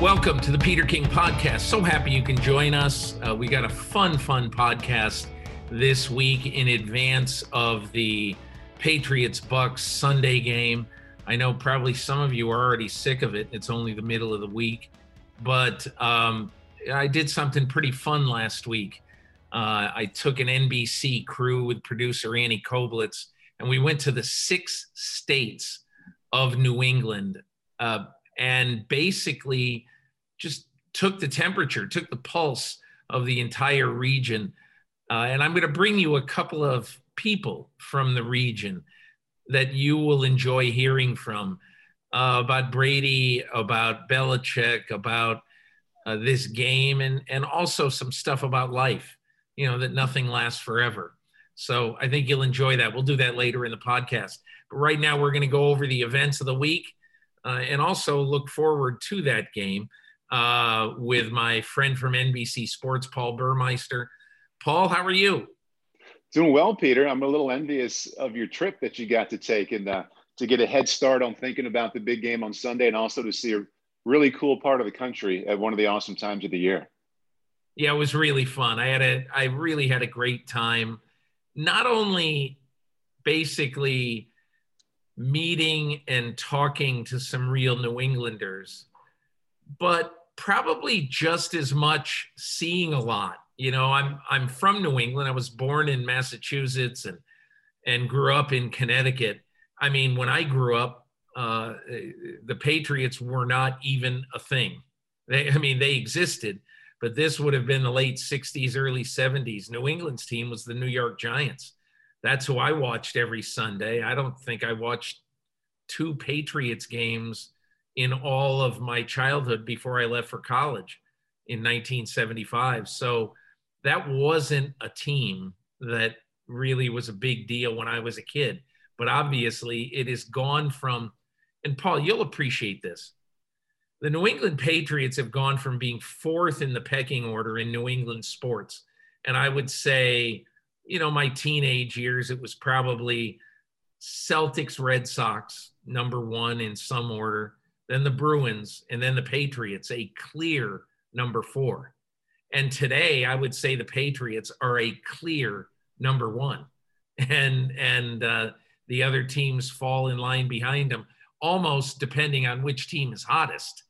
Welcome to the Peter King Podcast. So happy you can join us. Uh, we got a fun, fun podcast this week in advance of the Patriots Bucks Sunday game. I know probably some of you are already sick of it. It's only the middle of the week, but um, I did something pretty fun last week. Uh, I took an NBC crew with producer Annie Koblitz, and we went to the six states of New England uh, and basically just took the temperature, took the pulse of the entire region. Uh, and I'm going to bring you a couple of people from the region that you will enjoy hearing from uh, about Brady, about Belichick, about uh, this game, and and also some stuff about life. You know that nothing lasts forever. So I think you'll enjoy that. We'll do that later in the podcast. But right now we're going to go over the events of the week uh, and also look forward to that game uh, with my friend from NBC Sports, Paul Burmeister. Paul, how are you? Doing well, Peter. I'm a little envious of your trip that you got to take and uh, to get a head start on thinking about the big game on Sunday and also to see a really cool part of the country at one of the awesome times of the year. Yeah, it was really fun. I had a I really had a great time. Not only basically meeting and talking to some real New Englanders, but probably just as much seeing a lot. You know, I'm I'm from New England. I was born in Massachusetts and and grew up in Connecticut. I mean, when I grew up, uh, the Patriots were not even a thing. They, I mean, they existed, but this would have been the late '60s, early '70s. New England's team was the New York Giants. That's who I watched every Sunday. I don't think I watched two Patriots games in all of my childhood before I left for college in 1975. So that wasn't a team that really was a big deal when I was a kid. But obviously, it has gone from, and Paul, you'll appreciate this. The New England Patriots have gone from being fourth in the pecking order in New England sports. And I would say, you know, my teenage years, it was probably Celtics, Red Sox, number one in some order then the Bruins, and then the Patriots, a clear number four. And today, I would say the Patriots are a clear number one, and and uh, the other teams fall in line behind them, almost depending on which team is hottest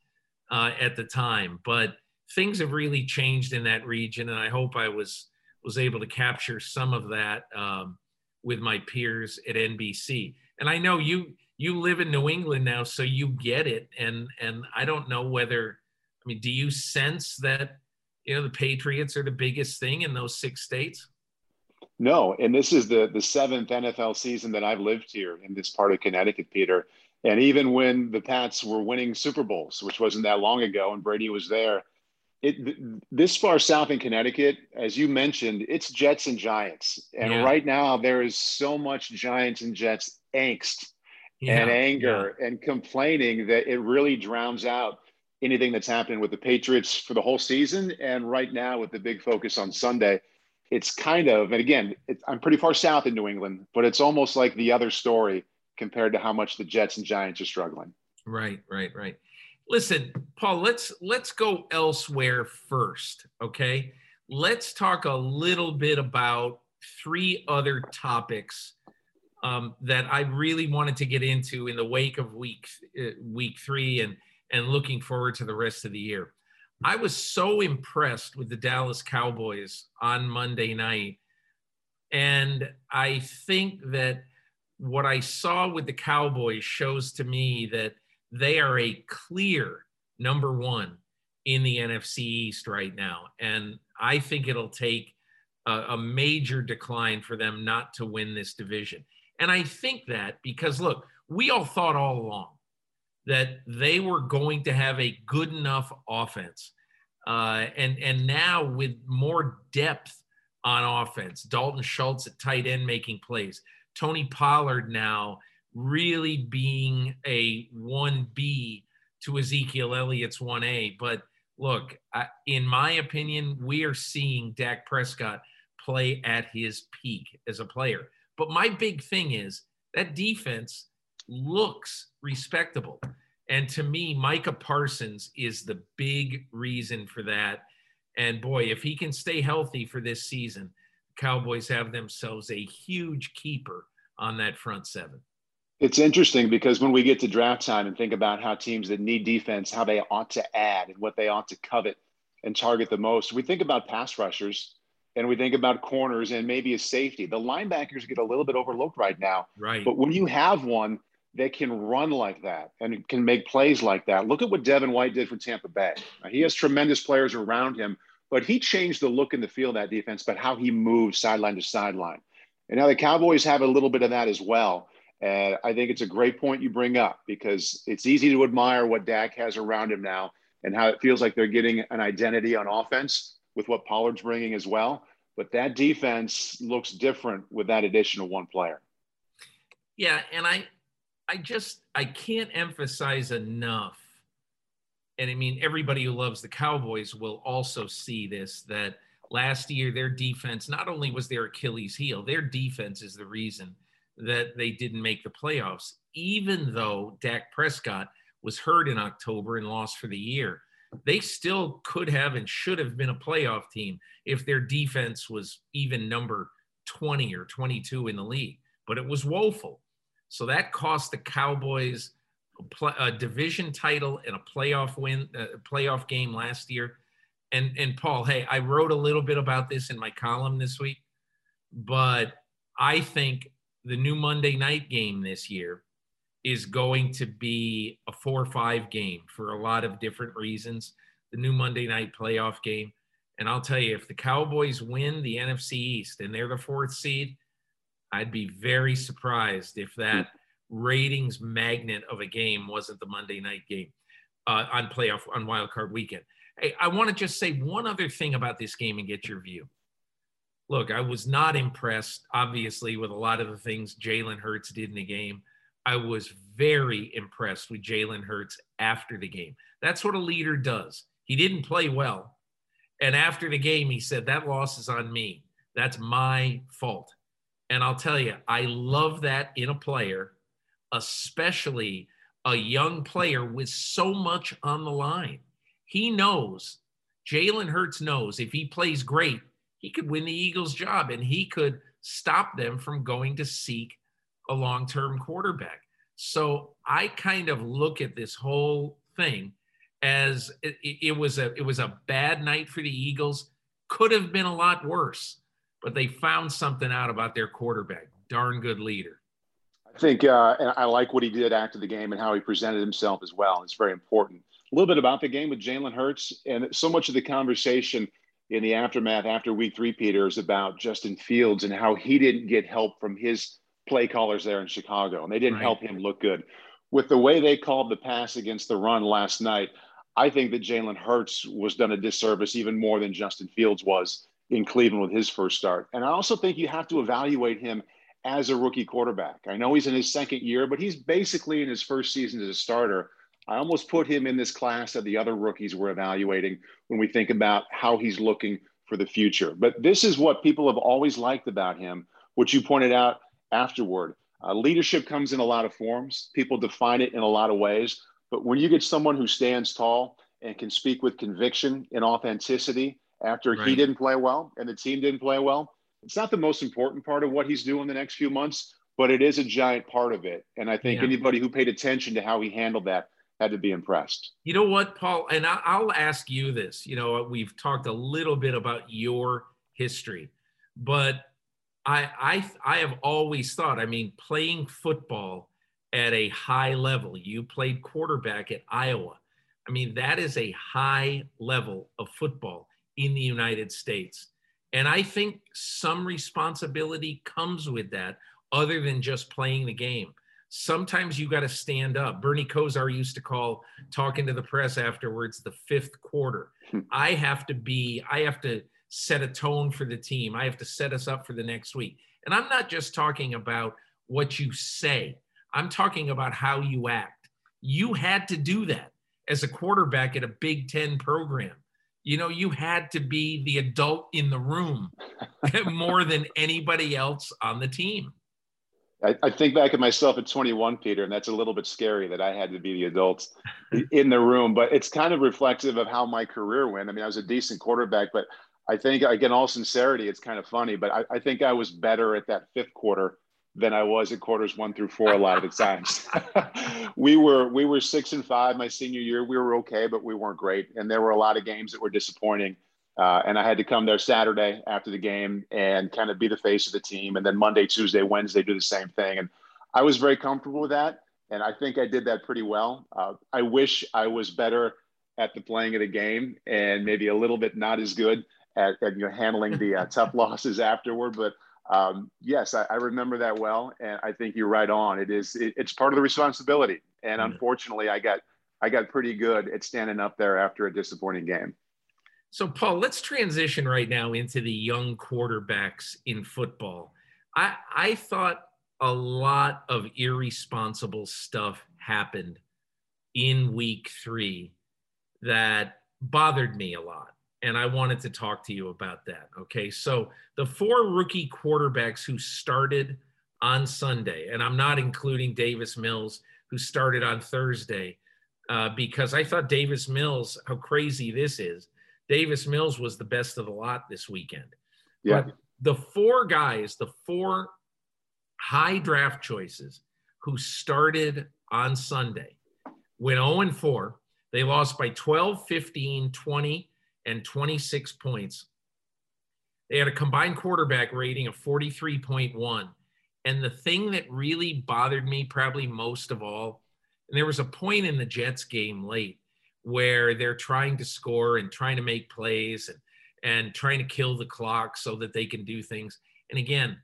uh, at the time. But things have really changed in that region, and I hope I was was able to capture some of that um, with my peers at NBC. And I know you you live in New England now, so you get it. And and I don't know whether, I mean, do you sense that you know the Patriots are the biggest thing in those six states? No, and this is the the seventh NFL season that I've lived here in this part of Connecticut, Peter. And even when the Pats were winning Super Bowls, which wasn't that long ago, and Brady was there, it this far south in Connecticut, as you mentioned, it's Jets and Giants. And yeah. right now there is so much Giants and Jets angst yeah, and anger yeah. and complaining that it really drowns out anything that's happening with the Patriots for the whole season. And right now, with the big focus on Sunday, it's kind of, and again, it, I'm pretty far south in New England, but it's almost like the other story compared to how much the Jets and Giants are struggling. Right, right, right. Listen, Paul, let's let's go elsewhere first, okay? Let's talk a little bit about three other topics um, that I really wanted to get into in the wake of week uh, week three and and looking forward to the rest of the year. I was so impressed with the Dallas Cowboys on Monday night, and I think that what I saw with the Cowboys shows to me that they are a clear number one in the NFC East right now, and I think it'll take a, a major decline for them not to win this division. And I think that because, look, we all thought all along that they were going to have a good enough offense. Uh, and, and now with more depth on offense, Dalton Schultz at tight end making plays, Tony Pollard now really being a 1B to Ezekiel Elliott's 1A. But look, I, in my opinion, we are seeing Dak Prescott play at his peak as a player. But my big thing is that defense looks respectable. And to me, Micah Parsons is the big reason for that. And boy, if he can stay healthy for this season, Cowboys have themselves a huge keeper on that front seven. It's interesting because when we get to draft time and think about how teams that need defense, how they ought to add and what they ought to covet and target the most, we think about pass rushers and we think about corners and maybe a safety. The linebackers get a little bit overlooked right now. Right. But when you have one that can run like that and can make plays like that, look at what Devin White did for Tampa Bay. He has tremendous players around him, but he changed the look and the feel of that defense, but how he moves sideline to sideline. And now the Cowboys have a little bit of that as well. And I think it's a great point you bring up because it's easy to admire what Dak has around him now and how it feels like they're getting an identity on offense with what Pollard's bringing as well. But that defense looks different with that addition of one player. Yeah, and I I just I can't emphasize enough. And I mean everybody who loves the Cowboys will also see this that last year their defense not only was their Achilles heel, their defense is the reason that they didn't make the playoffs even though Dak Prescott was hurt in October and lost for the year they still could have and should have been a playoff team if their defense was even number 20 or 22 in the league, but it was woeful. So that cost the Cowboys a division title and a playoff win, a playoff game last year. And and Paul, hey, I wrote a little bit about this in my column this week, but I think the new Monday night game this year is going to be a four or five game for a lot of different reasons. The new Monday night playoff game. And I'll tell you, if the Cowboys win the NFC East and they're the fourth seed, I'd be very surprised if that ratings magnet of a game wasn't the Monday night game uh, on playoff on wild card weekend. Hey, I want to just say one other thing about this game and get your view. Look, I was not impressed, obviously, with a lot of the things Jalen Hurts did in the game. I was very impressed with Jalen Hurts after the game. That's what a leader does. He didn't play well. And after the game, he said, That loss is on me. That's my fault. And I'll tell you, I love that in a player, especially a young player with so much on the line. He knows, Jalen Hurts knows if he plays great, he could win the Eagles' job and he could stop them from going to seek a long term quarterback. So I kind of look at this whole thing as it, it, was a it was a bad night for the Eagles. Could have been a lot worse, but they found something out about their quarterback. Darn good leader. I think, uh, and I like what he did after the game and how he presented himself as well. It's very important. A little bit about the game with Jalen Hurts, and so much of the conversation in the aftermath after Week Three, Peter, is about Justin Fields and how he didn't get help from his play callers there in Chicago, and they didn't right. help him look good. With the way they called the pass against the run last night, I think that Jalen Hurts was done a disservice even more than Justin Fields was in Cleveland with his first start. And I also think you have to evaluate him as a rookie quarterback. I know he's in his second year, but he's basically in his first season as a starter. I almost put him in this class that the other rookies were evaluating when we think about how he's looking for the future. But this is what people have always liked about him, which you pointed out afterward. Uh, leadership comes in a lot of forms. People define it in a lot of ways. But when you get someone who stands tall and can speak with conviction and authenticity after right. he didn't play well and the team didn't play well, it's not the most important part of what he's doing the next few months, but it is a giant part of it. And I think yeah. anybody who paid attention to how he handled that had to be impressed. You know what, Paul? And I'll ask you this. You know, we've talked a little bit about your history, but I, I, I have always thought, I mean, playing football at a high level, you played quarterback at Iowa. I mean, that is a high level of football in the United States. And I think some responsibility comes with that other than just playing the game. Sometimes you got to stand up. Bernie Kosar used to call talking to the press afterwards the fifth quarter. Hmm. I have to be, I have to set a tone for the team. I have to set us up for the next week. And I'm not just talking about what you say, I'm talking about how you act. You had to do that as a quarterback at a Big Ten program. You know, you had to be the adult in the room more than anybody else on the team. I, I, think back at myself at 21, Peter, and that's a little bit scary that I had to be the adult in the room. But it's kind of reflective of how my career went. I mean, I was a decent quarterback, but I think, again, all sincerity, it's kind of funny, but I, I think I was better at that fifth quarter than I was at quarters one through four a lot of the times. we were we were six and five my senior year. We were okay, but we weren't great, and there were a lot of games that were disappointing. Uh, and I had to come there Saturday after the game and kind of be the face of the team. And then Monday, Tuesday, Wednesday, do the same thing. And I was very comfortable with that. And I think I did that pretty well. Uh, I wish I was better at the playing of the game and maybe a little bit not as good at, at you know, handling the uh, tough losses afterward. But um, yes, I, I, remember that well. And I think you're right on. It is, it, it's part of the responsibility. And mm-hmm. unfortunately, I got, I got pretty good at standing up there after a disappointing game. So, Paul, let's transition right now into the young quarterbacks in football. I, I thought a lot of irresponsible stuff happened in week three that bothered me a lot. And I wanted to talk to you about that. Okay. So, the four rookie quarterbacks who started on Sunday, and I'm not including Davis Mills, who started on Thursday, uh, because I thought Davis Mills, how crazy this is Davis Mills was the best of the lot this weekend. Yeah. But the four guys, the four high draft choices who started on Sunday went 0 and 4. They lost by 12, 15, 20, and 26 points. They had a combined quarterback rating of 43.1. And the thing that really bothered me, probably most of all, and there was a point in the Jets game late where they're trying to score and trying to make plays and, and trying to kill the clock so that they can do things. And again,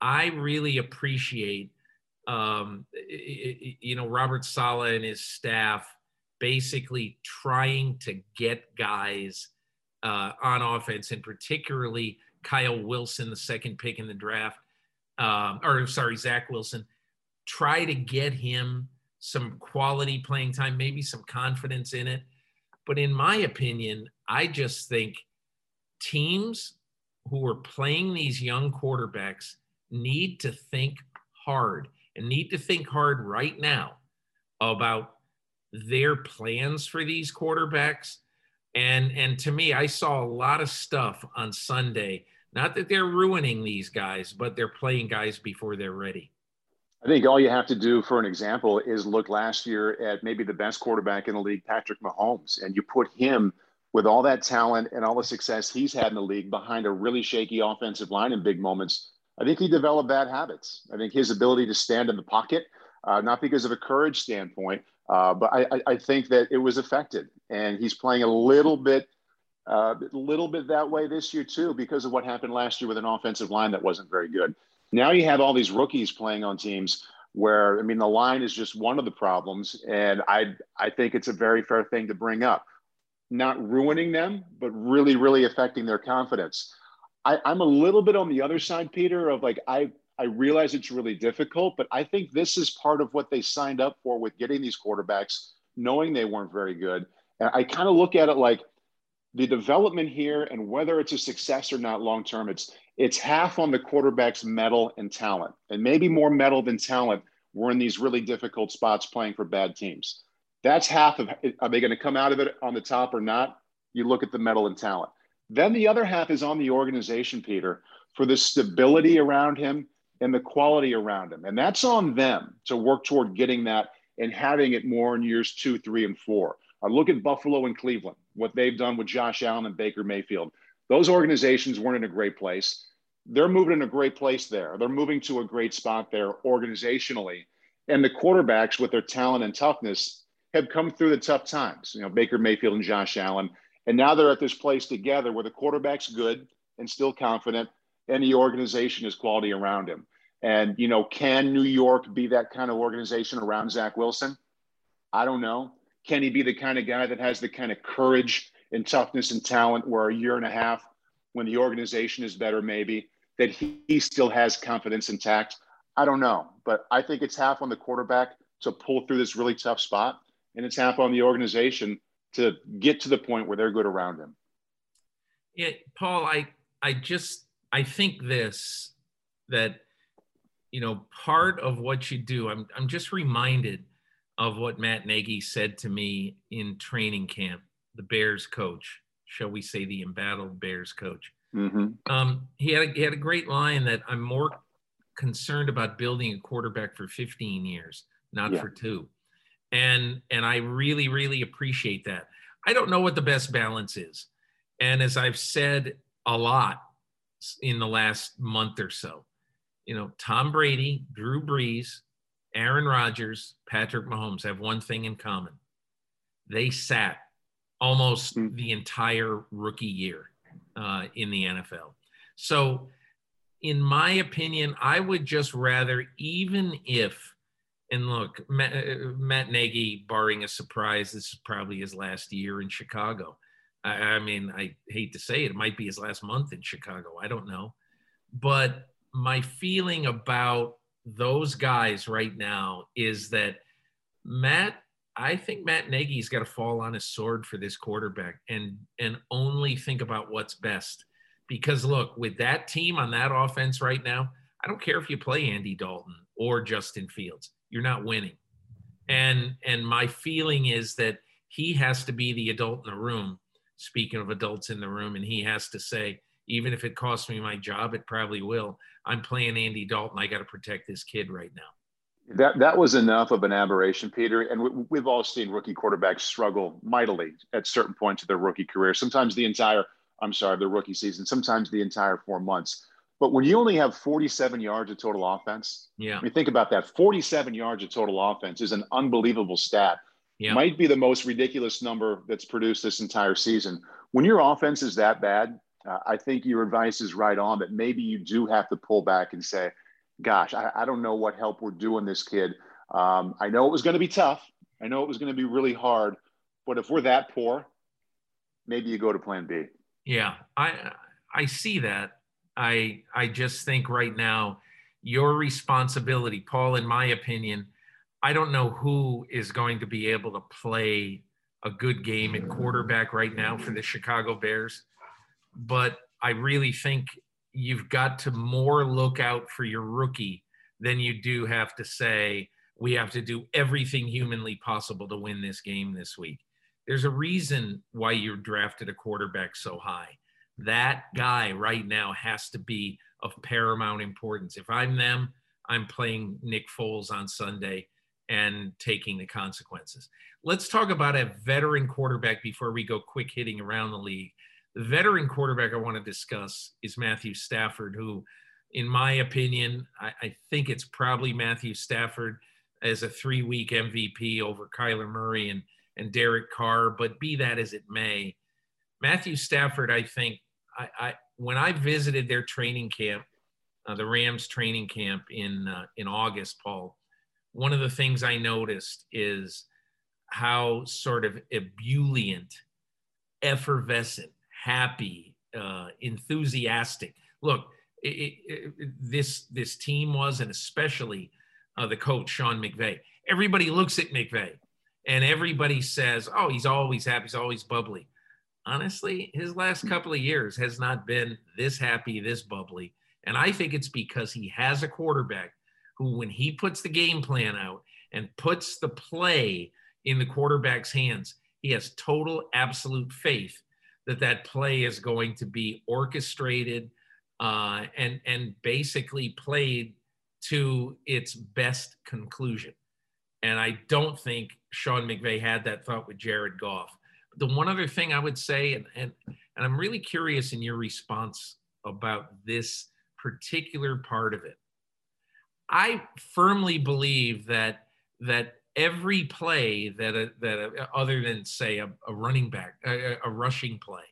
I really appreciate, um, you know, Robert Saleh and his staff basically trying to get guys uh, on offense, and particularly Kyle Wilson, the second pick in the draft, um, or sorry, Zach Wilson, try to get him some quality playing time, maybe some confidence in it. But in my opinion, I just think teams who are playing these young quarterbacks need to think hard and need to think hard right now about their plans for these quarterbacks. And, and to me, I saw a lot of stuff on Sunday. Not that they're ruining these guys, but they're playing guys before they're ready. I think all you have to do for an example is look last year at maybe the best quarterback in the league, Patrick Mahomes, and you put him with all that talent and all the success he's had in the league behind a really shaky offensive line in big moments. I think he developed bad habits. I think his ability to stand in the pocket, uh, not because of a courage standpoint, uh, but I, I, think that it was affected, and he's playing a little bit, a uh, little bit that way this year too, because of what happened last year with an offensive line that wasn't very good. Now you have all these rookies playing on teams where I mean the line is just one of the problems, and I I think it's a very fair thing to bring up. Not ruining them, but really, really affecting their confidence. I, I'm a little bit on the other side, Peter, of like I I realize it's really difficult, but I think this is part of what they signed up for with getting these quarterbacks, knowing they weren't very good. And I kind of look at it like the development here and whether it's a success or not long term, it's it's half on the quarterback's mettle and talent, and maybe more mettle than talent. We're in these really difficult spots playing for bad teams. That's half of are they going to come out of it on the top or not? You look at the mettle and talent. Then the other half is on the organization, Peter, for the stability around him and the quality around him. And that's on them to work toward getting that and having it more in years two, three, and four. I look at Buffalo and Cleveland, what they've done with Josh Allen and Baker Mayfield. Those organizations weren't in a great place. They're moving in a great place there. They're moving to a great spot there organizationally. And the quarterbacks, with their talent and toughness, have come through the tough times. You know, Baker Mayfield and Josh Allen. And now they're at this place together where the quarterback's good and still confident, and the organization is quality around him. And, you know, can New York be that kind of organization around Zach Wilson? I don't know. Can he be the kind of guy that has the kind of courage and toughness and talent where a year and a half, when the organization is better, maybe that he, he still has confidence intact? I don't know, but I think it's half on the quarterback to pull through this really tough spot, and it's half on the organization to get to the point where they're good around him. Yeah, Paul, I I just I think this that you know, part of what you do, I'm, I'm just reminded of what Matt Nagy said to me in training camp, the Bears coach, shall we say, the embattled Bears coach. Mm-hmm. Um, he, had a, he had a great line that I'm more concerned about building a quarterback for 15 years, not yeah. for two. And, and I really, really appreciate that. I don't know what the best balance is. And as I've said a lot in the last month or so, you know, Tom Brady, Drew Brees, Aaron Rodgers, Patrick Mahomes have one thing in common. They sat almost mm. the entire rookie year uh, in the NFL. So, in my opinion, I would just rather, even if, and look, Matt, uh, Matt Nagy, barring a surprise, this is probably his last year in Chicago. I, I mean, I hate to say it, it might be his last month in Chicago. I don't know. But my feeling about those guys right now is that Matt, I think Matt Nagy's got to fall on his sword for this quarterback and and only think about what's best. Because look, with that team on that offense right now, I don't care if you play Andy Dalton or Justin Fields, you're not winning. And and my feeling is that he has to be the adult in the room. Speaking of adults in the room, and he has to say, even if it costs me my job, it probably will. I'm playing Andy Dalton. I got to protect this kid right now. That that was enough of an aberration, Peter. And we, have all seen rookie quarterbacks struggle mightily at certain points of their rookie career. Sometimes the entire, I'm sorry, the rookie season. Sometimes the entire four months. But when you only have 47 yards of total offense, yeah, I mean, think about that. 47 yards of total offense is an unbelievable stat. Yeah. Might be the most ridiculous number that's produced this entire season. When your offense is that bad, uh, I think your advice is right on that maybe you do have to pull back and say, gosh, I, I don't know what help we're doing this kid. Um, I know it was going to be tough. I know it was going to be really hard, but if we're that poor, maybe you go to plan B. Yeah, I I see that. I I just think right now your responsibility, Paul, in my opinion, I don't know who is going to be able to play a good game at quarterback right now for the Chicago Bears but I really think you've got to more look out for your rookie than you do have to say we have to do everything humanly possible to win this game this week. There's a reason why you drafted a quarterback so high. That guy right now has to be of paramount importance. If I'm them, I'm playing Nick Foles on Sunday and taking the consequences. Let's talk about a veteran quarterback before we go quick hitting around the league. The veteran quarterback I want to discuss is Matthew Stafford, who, in my opinion, I, I think it's probably Matthew Stafford as a three week MVP over Kyler Murray and, and Derek Carr. But be that as it may, Matthew Stafford, I think, I, I when I visited their training camp, uh, the Rams training camp in uh, in August, Paul, one of the things I noticed is how sort of ebullient, effervescent happy, uh, enthusiastic. Look, it, it, it, this this team was, and especially uh, the coach Sean McVay. Everybody looks at McVay, and everybody says, "Oh, he's always happy. He's always bubbly." Honestly, his last couple of years has not been this happy, this bubbly, and I think it's because he has a quarterback who, when he puts the game plan out and puts the play in the quarterback's hands, he has total, absolute faith that that play is going to be orchestrated uh, and and basically played to its best conclusion. And I don't think Sean McVay had that thought with Jared Goff. The one other thing I would say, and and and I'm really curious in your response about this particular part of it. I firmly believe that that every play that a, that a, other than say a, a running back, a, a rushing play,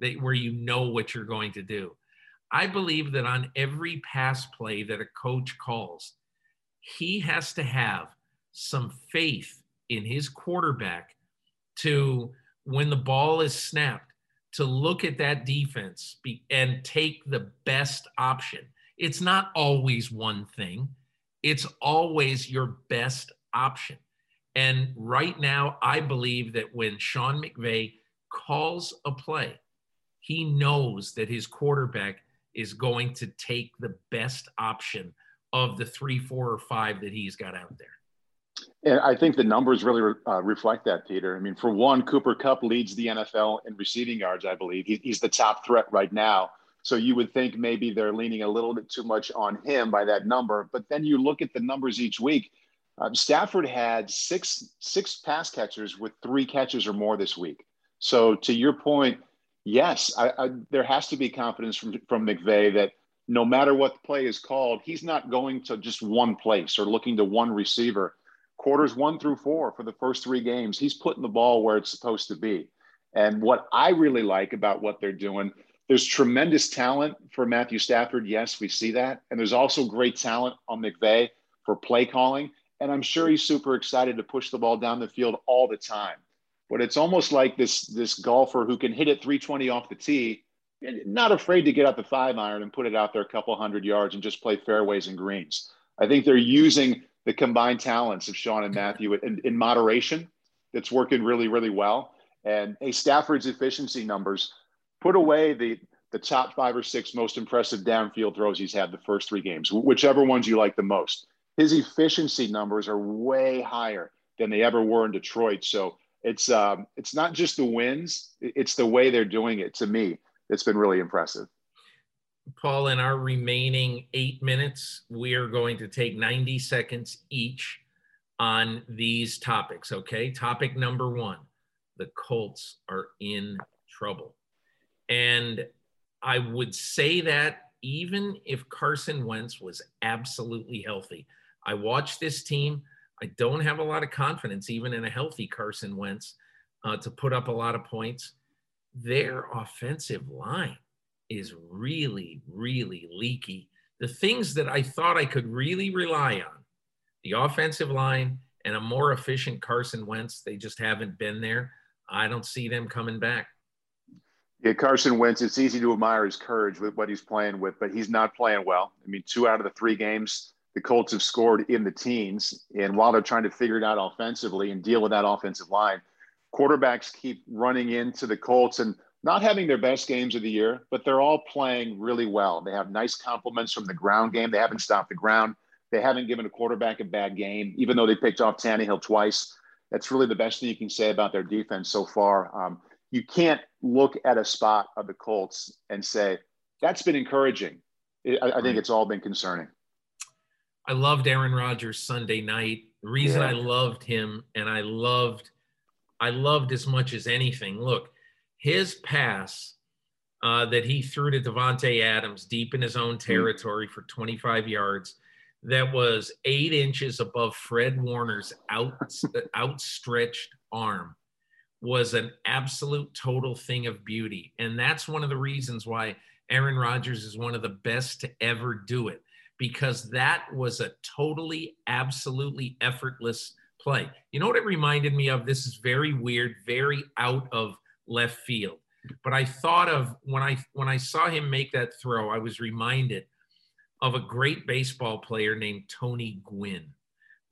that where you know what you're going to do. I believe that on every pass play that a coach calls, he has to have some faith in his quarterback to when the ball is snapped to look at that defense and take the best option. It's not always one thing. It's always your best option. And right now, I believe that when Sean McVay calls a play, he knows that his quarterback is going to take the best option of the three, four, or five that he's got out there. And I think the numbers really uh, reflect that, Peter. I mean, for one, Cooper Kupp leads the NFL in receiving yards, I believe. He, he's the top threat right now. So you would think maybe they're leaning a little bit too much on him by that number. But then you look at the numbers each week. Um, Stafford had six six pass catchers with three catches or more this week. So to your point, yes, I, I, there has to be confidence from from McVay that no matter what the play is called, he's not going to just one place or looking to one receiver. Quarters one through four for the first three games, he's putting the ball where it's supposed to be. And what I really like about what they're doing, there's tremendous talent for Matthew Stafford. Yes, we see that. And there's also great talent on McVay for play calling. And I'm sure he's super excited to push the ball down the field all the time. But it's almost like this, this golfer who can hit it 320 off the tee not afraid to get out the five iron and put it out there a couple hundred yards and just play fairways and greens. I think they're using the combined talents of Sean and Matthew in, in moderation. That's working really, really well. And a Stafford's efficiency numbers put away the the top five or six most impressive downfield throws he's had the first three games, whichever ones you like the most. His efficiency numbers are way higher than they ever were in Detroit. So it's um, it's not just the wins; it's the way they're doing it. To me, it's been really impressive. Paul, in our remaining eight minutes, we are going to take 90 seconds each on these topics. Okay. Topic number one the Colts are in trouble. And I would say that even if Carson Wentz was absolutely healthy, I watch this team. I don't have a lot of confidence, even in a healthy Carson Wentz, uh, to put up a lot of points their offensive line is really, really leaky. The things that I thought I could really rely on, the offensive line and a more efficient Carson Wentz, they just haven't been there. I don't see them coming back. Yeah, Carson Wentz, it's easy to admire his courage with what he's playing with, but he's not playing well. I mean, two out of the three games the Colts have scored in the teens. And while they're trying to figure it out offensively and deal with that offensive line, quarterbacks keep running into the Colts and not having their best games of the year, but they're all playing really well. They have nice compliments from the ground game. They haven't stopped the ground. They haven't given a quarterback a bad game, even though they picked off Tannehill twice. That's really the best thing you can say about their defense so far. Um, you can't look at a spot of the Colts and say, that's been encouraging. I, I think it's all been concerning. I loved Aaron Rodgers Sunday night. The reason yeah. I loved him and I loved I loved as much as anything. Look, his pass uh, that he threw to Davante Adams deep in his own hmm. territory for 25 yards, that was eight inches above Fred Warner's out, outstretched arm, was an absolute total thing of beauty. And that's one of the reasons why Aaron Rodgers is one of the best to ever do it, because that was a totally, absolutely effortless play. You know what it reminded me of? This is very weird, very out of left field. But I thought of when I when I saw him make that throw, I was reminded of a great baseball player named Tony Gwynn.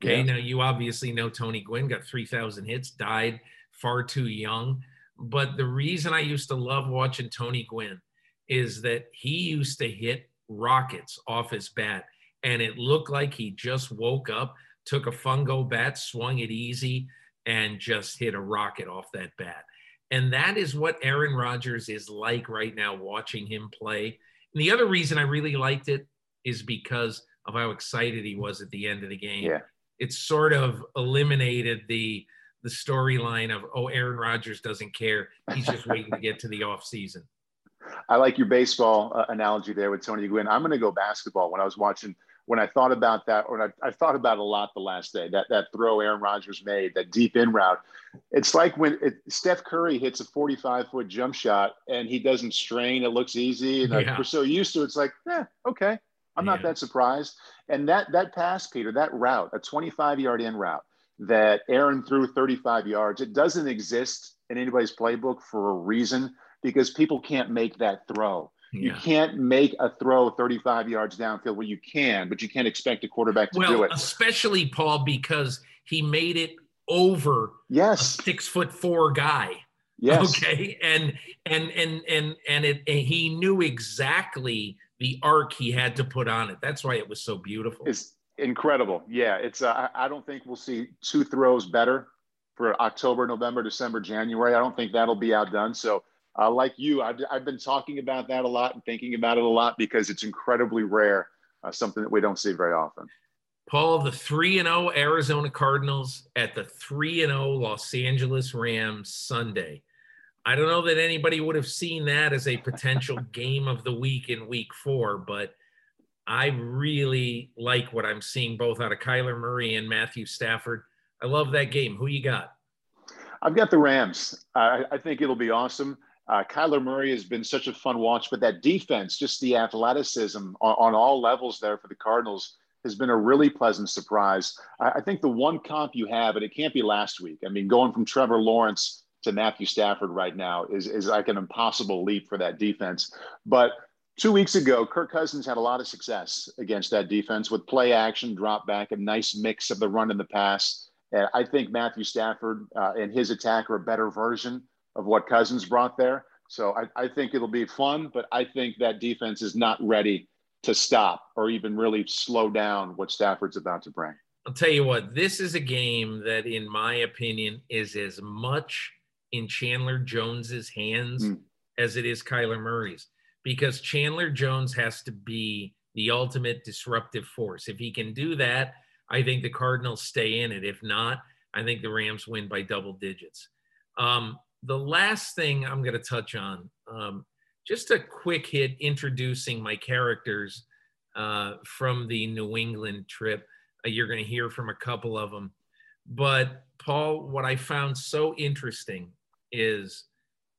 Okay, yeah. now you obviously know Tony Gwynn got 3,000 hits, died far too young. But the reason I used to love watching Tony Gwynn is that he used to hit rockets off his bat, and it looked like he just woke up took a fungo bat, swung it easy, and just hit a rocket off that bat. And that is what Aaron Rodgers is like right now, watching him play. And the other reason I really liked it is because of how excited he was at the end of the game. Yeah. It sort of eliminated the the storyline of oh Aaron Rodgers doesn't care. He's just waiting to get to the off season. I like your baseball uh, analogy there with Tony Gwynn. I'm going to go basketball. When I was watching when I thought about that, or I, I thought about a lot the last day, that that throw Aaron Rodgers made, that deep in route. It's like when it, Steph Curry hits a 45 foot jump shot and he doesn't strain, it looks easy. And yeah. we're so used to it, it's like, yeah, okay. I'm yeah. not that surprised. And that that pass, Peter, that route, a 25 yard in route that Aaron threw 35 yards, it doesn't exist in anybody's playbook for a reason because people can't make that throw. You can't make a throw 35 yards downfield. Well, you can, but you can't expect a quarterback to well, do it. Especially Paul, because he made it over yes six foot four guy. Yes. Okay. And and and and and it and he knew exactly the arc he had to put on it. That's why it was so beautiful. It's incredible. Yeah, it's. Uh, I don't think we'll see two throws better for October, November, December, January. I don't think that'll be outdone. So, uh, like you, I've, I've been talking about that a lot and thinking about it a lot because it's incredibly rare, uh, something that we don't see very often. Paul, the 3 and 0 Arizona Cardinals at the 3 and 0 Los Angeles Rams Sunday. I don't know that anybody would have seen that as a potential game of the week in week 4, but I really like what I'm seeing both out of Kyler Murray and Matthew Stafford. I love that game. Who you got? I've got the Rams. Uh, I think it'll be awesome. Uh, Kyler Murray has been such a fun watch, but that defense, just the athleticism on, on all levels there for the Cardinals, has been a really pleasant surprise. I, I, think the one comp you have, and it can't be last week. I mean, going from Trevor Lawrence to Matthew Stafford right now is, is like an impossible leap for that defense. But two weeks ago, Kirk Cousins had a lot of success against that defense with play action, drop back, a nice mix of the run and the pass. And I think Matthew Stafford uh, and his attack are a better version of what Cousins brought there. So I, I think it'll be fun, but I think that defense is not ready to stop or even really slow down what Stafford's about to bring. I'll tell you what, this is a game that, in my opinion, is as much in Chandler Jones's hands mm. as it is Kyler Murray's, because Chandler Jones has to be the ultimate disruptive force. If he can do that, I think the Cardinals stay in it. If not, I think the Rams win by double digits. Um, the last thing I'm going to touch on, um, just a quick hit introducing my characters uh, from the New England trip. Uh, you're going to hear from a couple of them. But, Paul, what I found so interesting is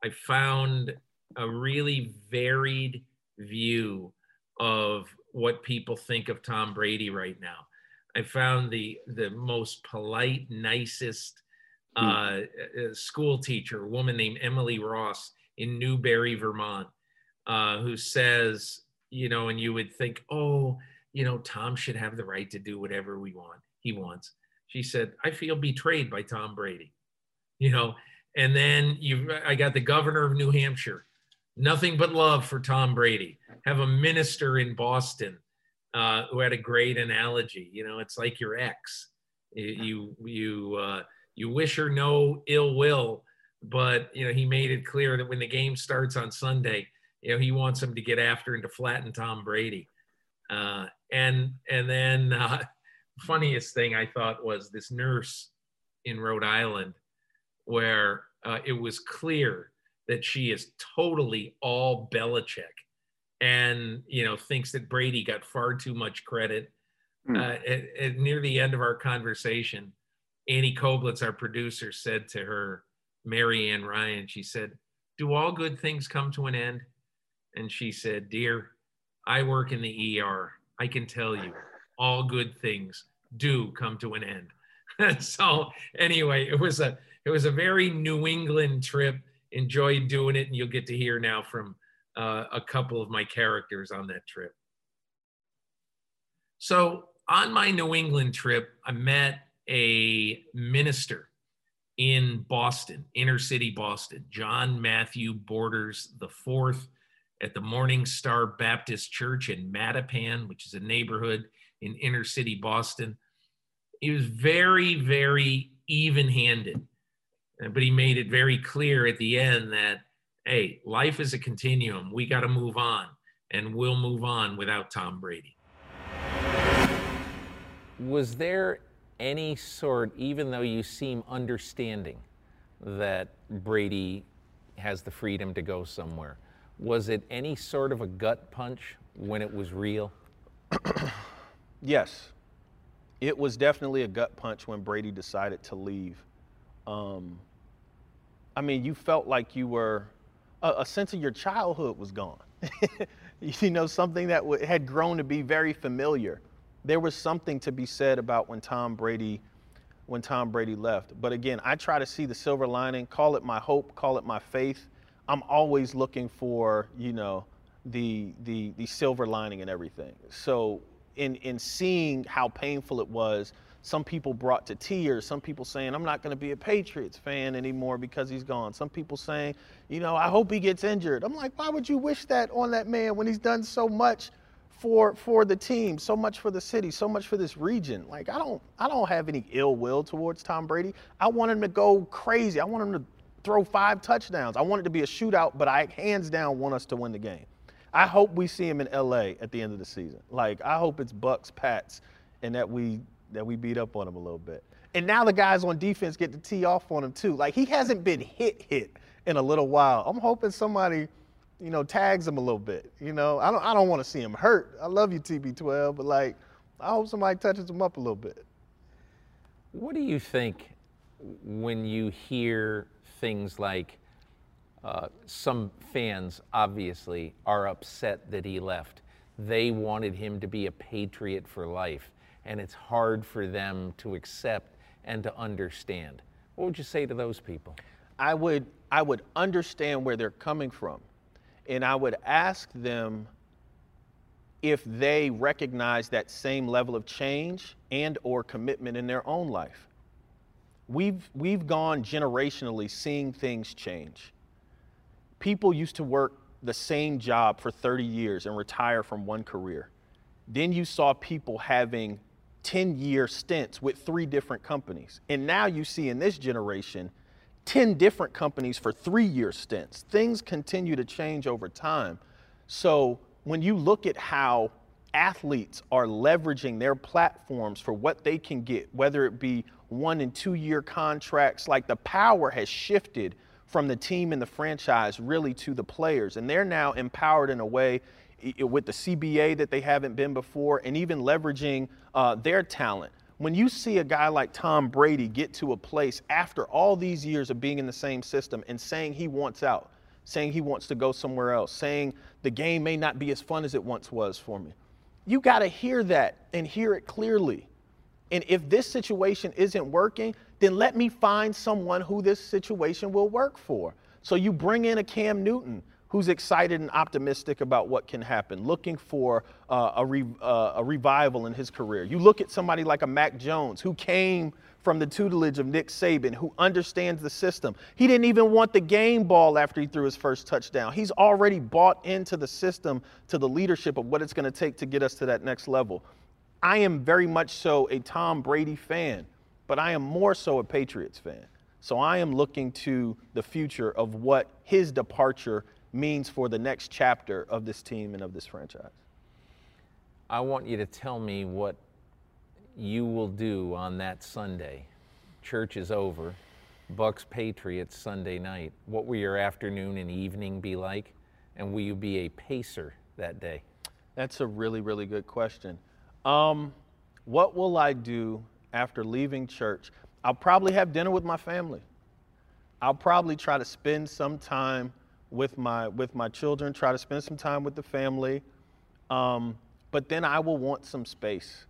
I found a really varied view of what people think of Tom Brady right now. I found the the most polite, nicest hmm. uh, school teacher, a woman named Emily Ross in Newbury, Vermont, uh, who says, you know, and you would think, oh, you know, Tom should have the right to do whatever we want. He wants. She said, I feel betrayed by Tom Brady, you know. And then you, I got the governor of New Hampshire, nothing but love for Tom Brady. Have a minister in Boston uh, who had a great analogy. You know, it's like your ex. You you uh, you wish her no ill will, but you know he made it clear that when the game starts on Sunday, you know he wants him to get after and to flatten Tom Brady. Uh, and and then uh, funniest thing I thought was this nurse in Rhode Island, where uh, it was clear that she is totally all Belichick and you know thinks that Brady got far too much credit. Mm. Uh, at, at near the end of our conversation, Annie Koblitz, our producer, said to her, Mary Ann Ryan, she said, "Do all good things come to an end?" And she said, "Dear, I work in the ER. I can tell you, all good things do come to an end." so anyway, it was a it was a very New England trip. Enjoyed doing it, and you'll get to hear now from uh, a couple of my characters on that trip. So on my New England trip, I met a minister in Boston, inner city Boston, John Matthew Borders the fourth at the Morning Star Baptist Church in Mattapan, which is a neighborhood in inner city Boston. He was very, very even handed, uh, but he made it very clear at the end that hey, life is a continuum. We got to move on, and we'll move on without Tom Brady. Was there any sort, even though you seem understanding that Brady has the freedom to go somewhere, was it any sort of a gut punch when it was real? yes. It was definitely a gut punch when Brady decided to leave. Um, I mean, you felt like you were a, a sense of your childhood was gone. you know, something that w- had grown to be very familiar. There was something to be said about when Tom Brady when Tom Brady left. But again, I try to see the silver lining, call it my hope, call it my faith. I'm always looking for, you know, the the the silver lining and everything. So in in seeing how painful it was some people brought to tears. Some people saying, I'm not going to be a Patriots fan anymore because he's gone. Some people saying, you know, I hope he gets injured. I'm like, why would you wish that on that man when he's done so much for for the team, so much for the city, so much for this region? Like, I don't I don't have any ill will towards Tom Brady. I want him to go crazy. I want him to throw five touchdowns. I want it to be a shootout, but I hands down want us to win the game. I hope we see him in LA at the end of the season. Like, I hope it's Bucks, Pats, and that we that we beat up on him a little bit. And now the guys on defense get to tee off on him too. Like he hasn't been hit hit in a little while. I'm hoping somebody, you know, tags him a little bit. You know, I don't I don't want to see him hurt. I love you TB12, but like I hope somebody touches him up a little bit. What do you think when you hear things like uh, some fans obviously are upset that he left? They wanted him to be a patriot for life and it's hard for them to accept and to understand. What would you say to those people? I would I would understand where they're coming from. And I would ask them if they recognize that same level of change and or commitment in their own life. We've we've gone generationally seeing things change. People used to work the same job for 30 years and retire from one career. Then you saw people having 10 year stints with three different companies. And now you see in this generation 10 different companies for three year stints. Things continue to change over time. So when you look at how athletes are leveraging their platforms for what they can get, whether it be one and two year contracts, like the power has shifted from the team and the franchise really to the players. And they're now empowered in a way with the CBA that they haven't been before, and even leveraging uh, their talent. When you see a guy like Tom Brady get to a place after all these years of being in the same system and saying he wants out, saying he wants to go somewhere else, saying the game may not be as fun as it once was for me, you got to hear that and hear it clearly. And if this situation isn't working, then let me find someone who this situation will work for. So you bring in a Cam Newton who's excited and optimistic about what can happen, looking for uh, a, re, uh, a revival in his career. You look at somebody like a Mac Jones who came from the tutelage of Nick Saban, who understands the system. He didn't even want the game ball after he threw his first touchdown. He's already bought into the system, to the leadership of what it's going to take to get us to that next level. I am very much so a Tom Brady fan, but I am more so a Patriots fan. So I am looking to the future of what his departure means for the next chapter of this team and of this franchise. I want you to tell me what you will do on that Sunday. Church is over. Bucs Patriots Sunday night. What will your afternoon and evening be like? And will you be a pacer that day? That's a really, really good question. Um, what will I do after leaving church? I'll probably have dinner with my family. I'll probably try to spend some time with my with my children, try to spend some time with the family. Um, but then I will want some space.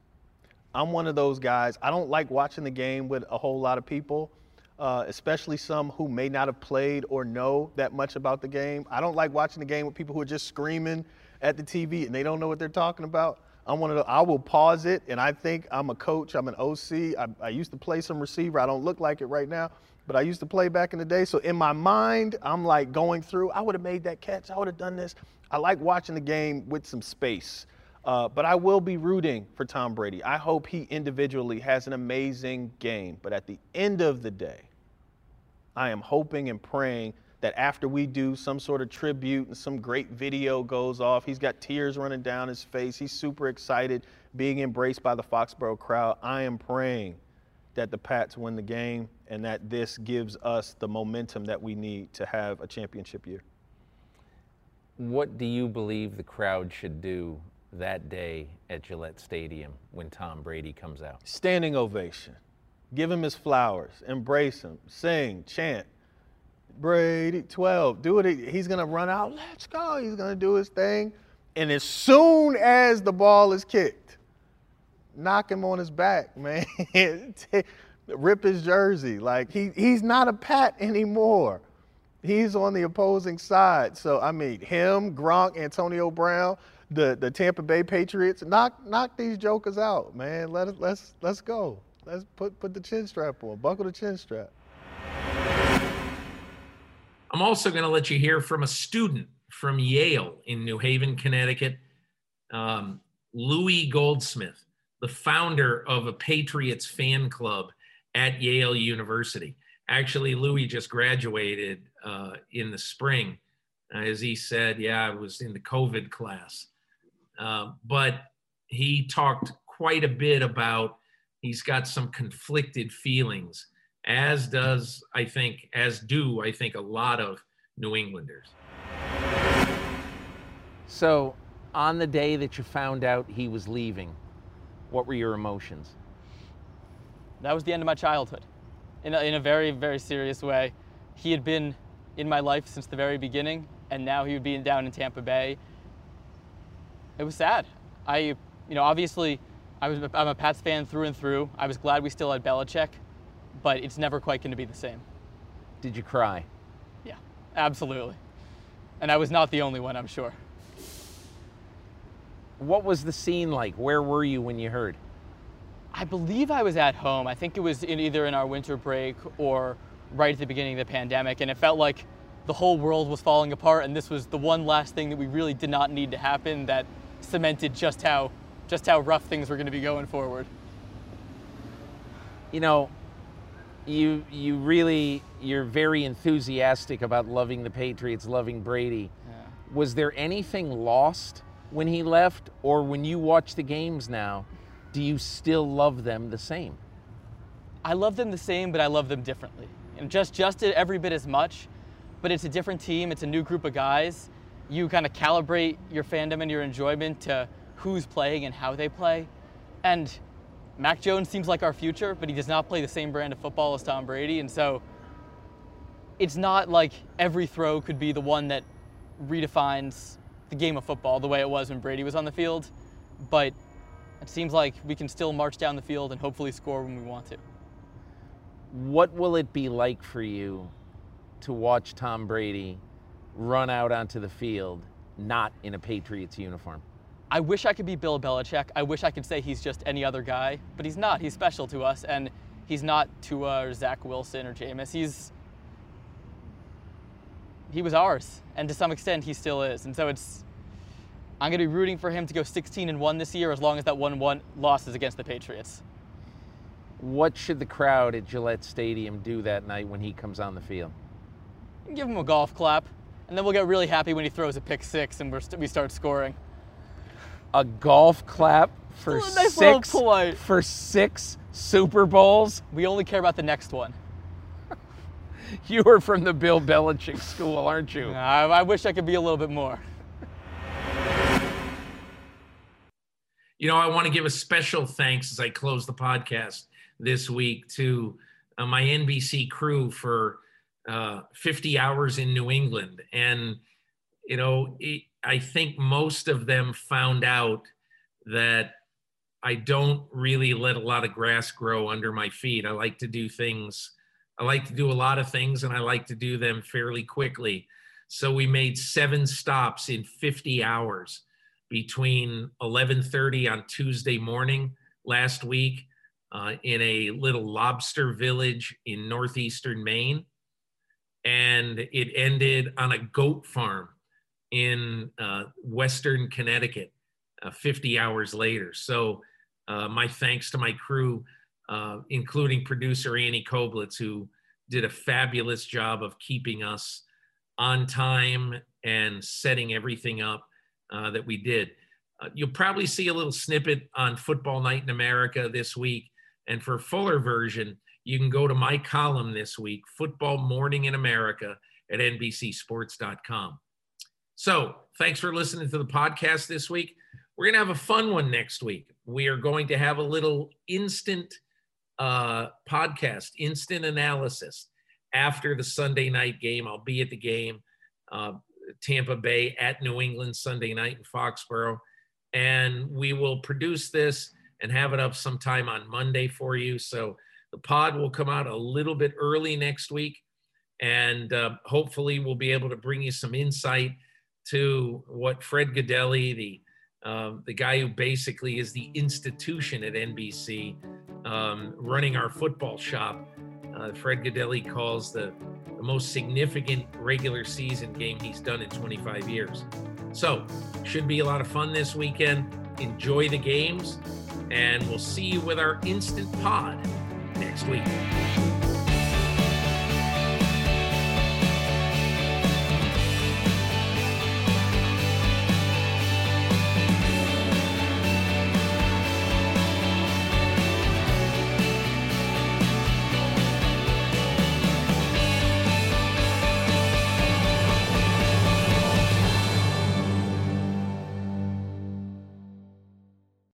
I'm one of those guys. I don't like watching the game with a whole lot of people, uh, especially some who may not have played or know that much about the game. I don't like watching the game with people who are just screaming at the TV and they don't know what they're talking about. I'm one of the, I will pause it and I think I'm a coach. I'm an OC. I, I used to play some receiver. I don't look like it right now, but I used to play back in the day. So in my mind, I'm like going through, I would have made that catch. I would have done this. I like watching the game with some space. Uh, but I will be rooting for Tom Brady. I hope he individually has an amazing game. But at the end of the day, I am hoping and praying that after we do some sort of tribute and some great video goes off, he's got tears running down his face. He's super excited, being embraced by the Foxborough crowd. I am praying that the Pats win the game and that this gives us the momentum that we need to have a championship year. What do you believe the crowd should do that day at Gillette Stadium when Tom Brady comes out? Standing ovation. Give him his flowers, embrace him, sing, chant. Brady, 12, do it. He's going to run out. Let's go. He's going to do his thing. And as soon as the ball is kicked, knock him on his back, man. Rip his jersey. Like he, he's not a Pat anymore. He's on the opposing side. So I mean, him, Gronk, Antonio Brown, the, the Tampa Bay Patriots, knock knock these jokers out, man. Let us let's let's go. Let's put put the chin strap on. Buckle the chin strap. I'm also going to let you hear from a student from Yale in New Haven, Connecticut, um, Louis Goldsmith, the founder of a Patriots fan club at Yale University. Actually, Louis just graduated uh, in the spring. Uh, as he said, yeah, I was in the COVID class. Uh, but he talked quite a bit about he's got some conflicted feelings, as does, I think, as do, I think, a lot of New Englanders. So, on the day that you found out he was leaving, what were your emotions? That was the end of my childhood in a, in a very, very serious way. He had been in my life since the very beginning, and now he would be down in Tampa Bay. It was sad. I, you know, obviously, I was, I'm a Pats fan through and through. I was glad we still had Belichick, but it's never quite going to be the same. Did you cry? Yeah, absolutely. And I was not the only one, I'm sure. What was the scene like? Where were you when you heard? I believe I was at home. I think it was in either in our winter break or right at the beginning of the pandemic, and it felt like the whole world was falling apart, and this was the one last thing that we really did not need to happen that cemented just how just how rough things were going to be going forward. You know, you you really you're very enthusiastic about loving the Patriots, loving Brady. Yeah. Was there anything lost when he left, or when you watch the games now? do you still love them the same? I love them the same, but I love them differently. And just just every bit as much, but it's a different team, it's a new group of guys. You kind of calibrate your fandom and your enjoyment to who's playing and how they play. And Mac Jones seems like our future, but he does not play the same brand of football as Tom Brady, and so it's not like every throw could be the one that redefines the game of football the way it was when Brady was on the field, but it seems like we can still march down the field and hopefully score when we want to. What will it be like for you to watch Tom Brady run out onto the field not in a Patriots uniform? I wish I could be Bill Belichick. I wish I could say he's just any other guy, but he's not. He's special to us, and he's not Tua or Zach Wilson or Jameis. He's he was ours, and to some extent, he still is. And so it's I'm going to be rooting for him to go 16 and 1 this year as long as that 1 1 loss is against the Patriots. What should the crowd at Gillette Stadium do that night when he comes on the field? Give him a golf clap, and then we'll get really happy when he throws a pick six and st- we start scoring. A golf clap for nice six for six Super Bowls. We only care about the next one. you are from the Bill Belichick school, aren't you? I, I wish I could be a little bit more. You know, I want to give a special thanks as I close the podcast this week to uh, my NBC crew for uh, 50 hours in New England. And, you know, it, I think most of them found out that I don't really let a lot of grass grow under my feet. I like to do things, I like to do a lot of things, and I like to do them fairly quickly. So we made seven stops in 50 hours between 11:30 on Tuesday morning last week uh, in a little lobster village in northeastern Maine, and it ended on a goat farm in uh, western Connecticut uh, 50 hours later. So uh, my thanks to my crew, uh, including producer Annie Koblitz, who did a fabulous job of keeping us on time and setting everything up that we did. You'll probably see a little snippet on Football Night in America this week. And for fuller version, you can go to my column this week, Football Morning in America at NBCSports.com. So thanks for listening to the podcast this week. We're going to have a fun one next week. We are going to have a little instant uh, podcast, instant analysis after the Sunday night game. I'll be at the game. Uh, Tampa Bay at New England Sunday night in Foxborough. And we will produce this and have it up sometime on Monday for you. So the pod will come out a little bit early next week. And uh, hopefully, we'll be able to bring you some insight to what Fred Gaudelli, the uh, the guy who basically is the institution at NBC, um, running our football shop. Uh, Fred Gaudelli calls the, the most significant regular season game he's done in 25 years. So, should be a lot of fun this weekend. Enjoy the games, and we'll see you with our instant pod next week.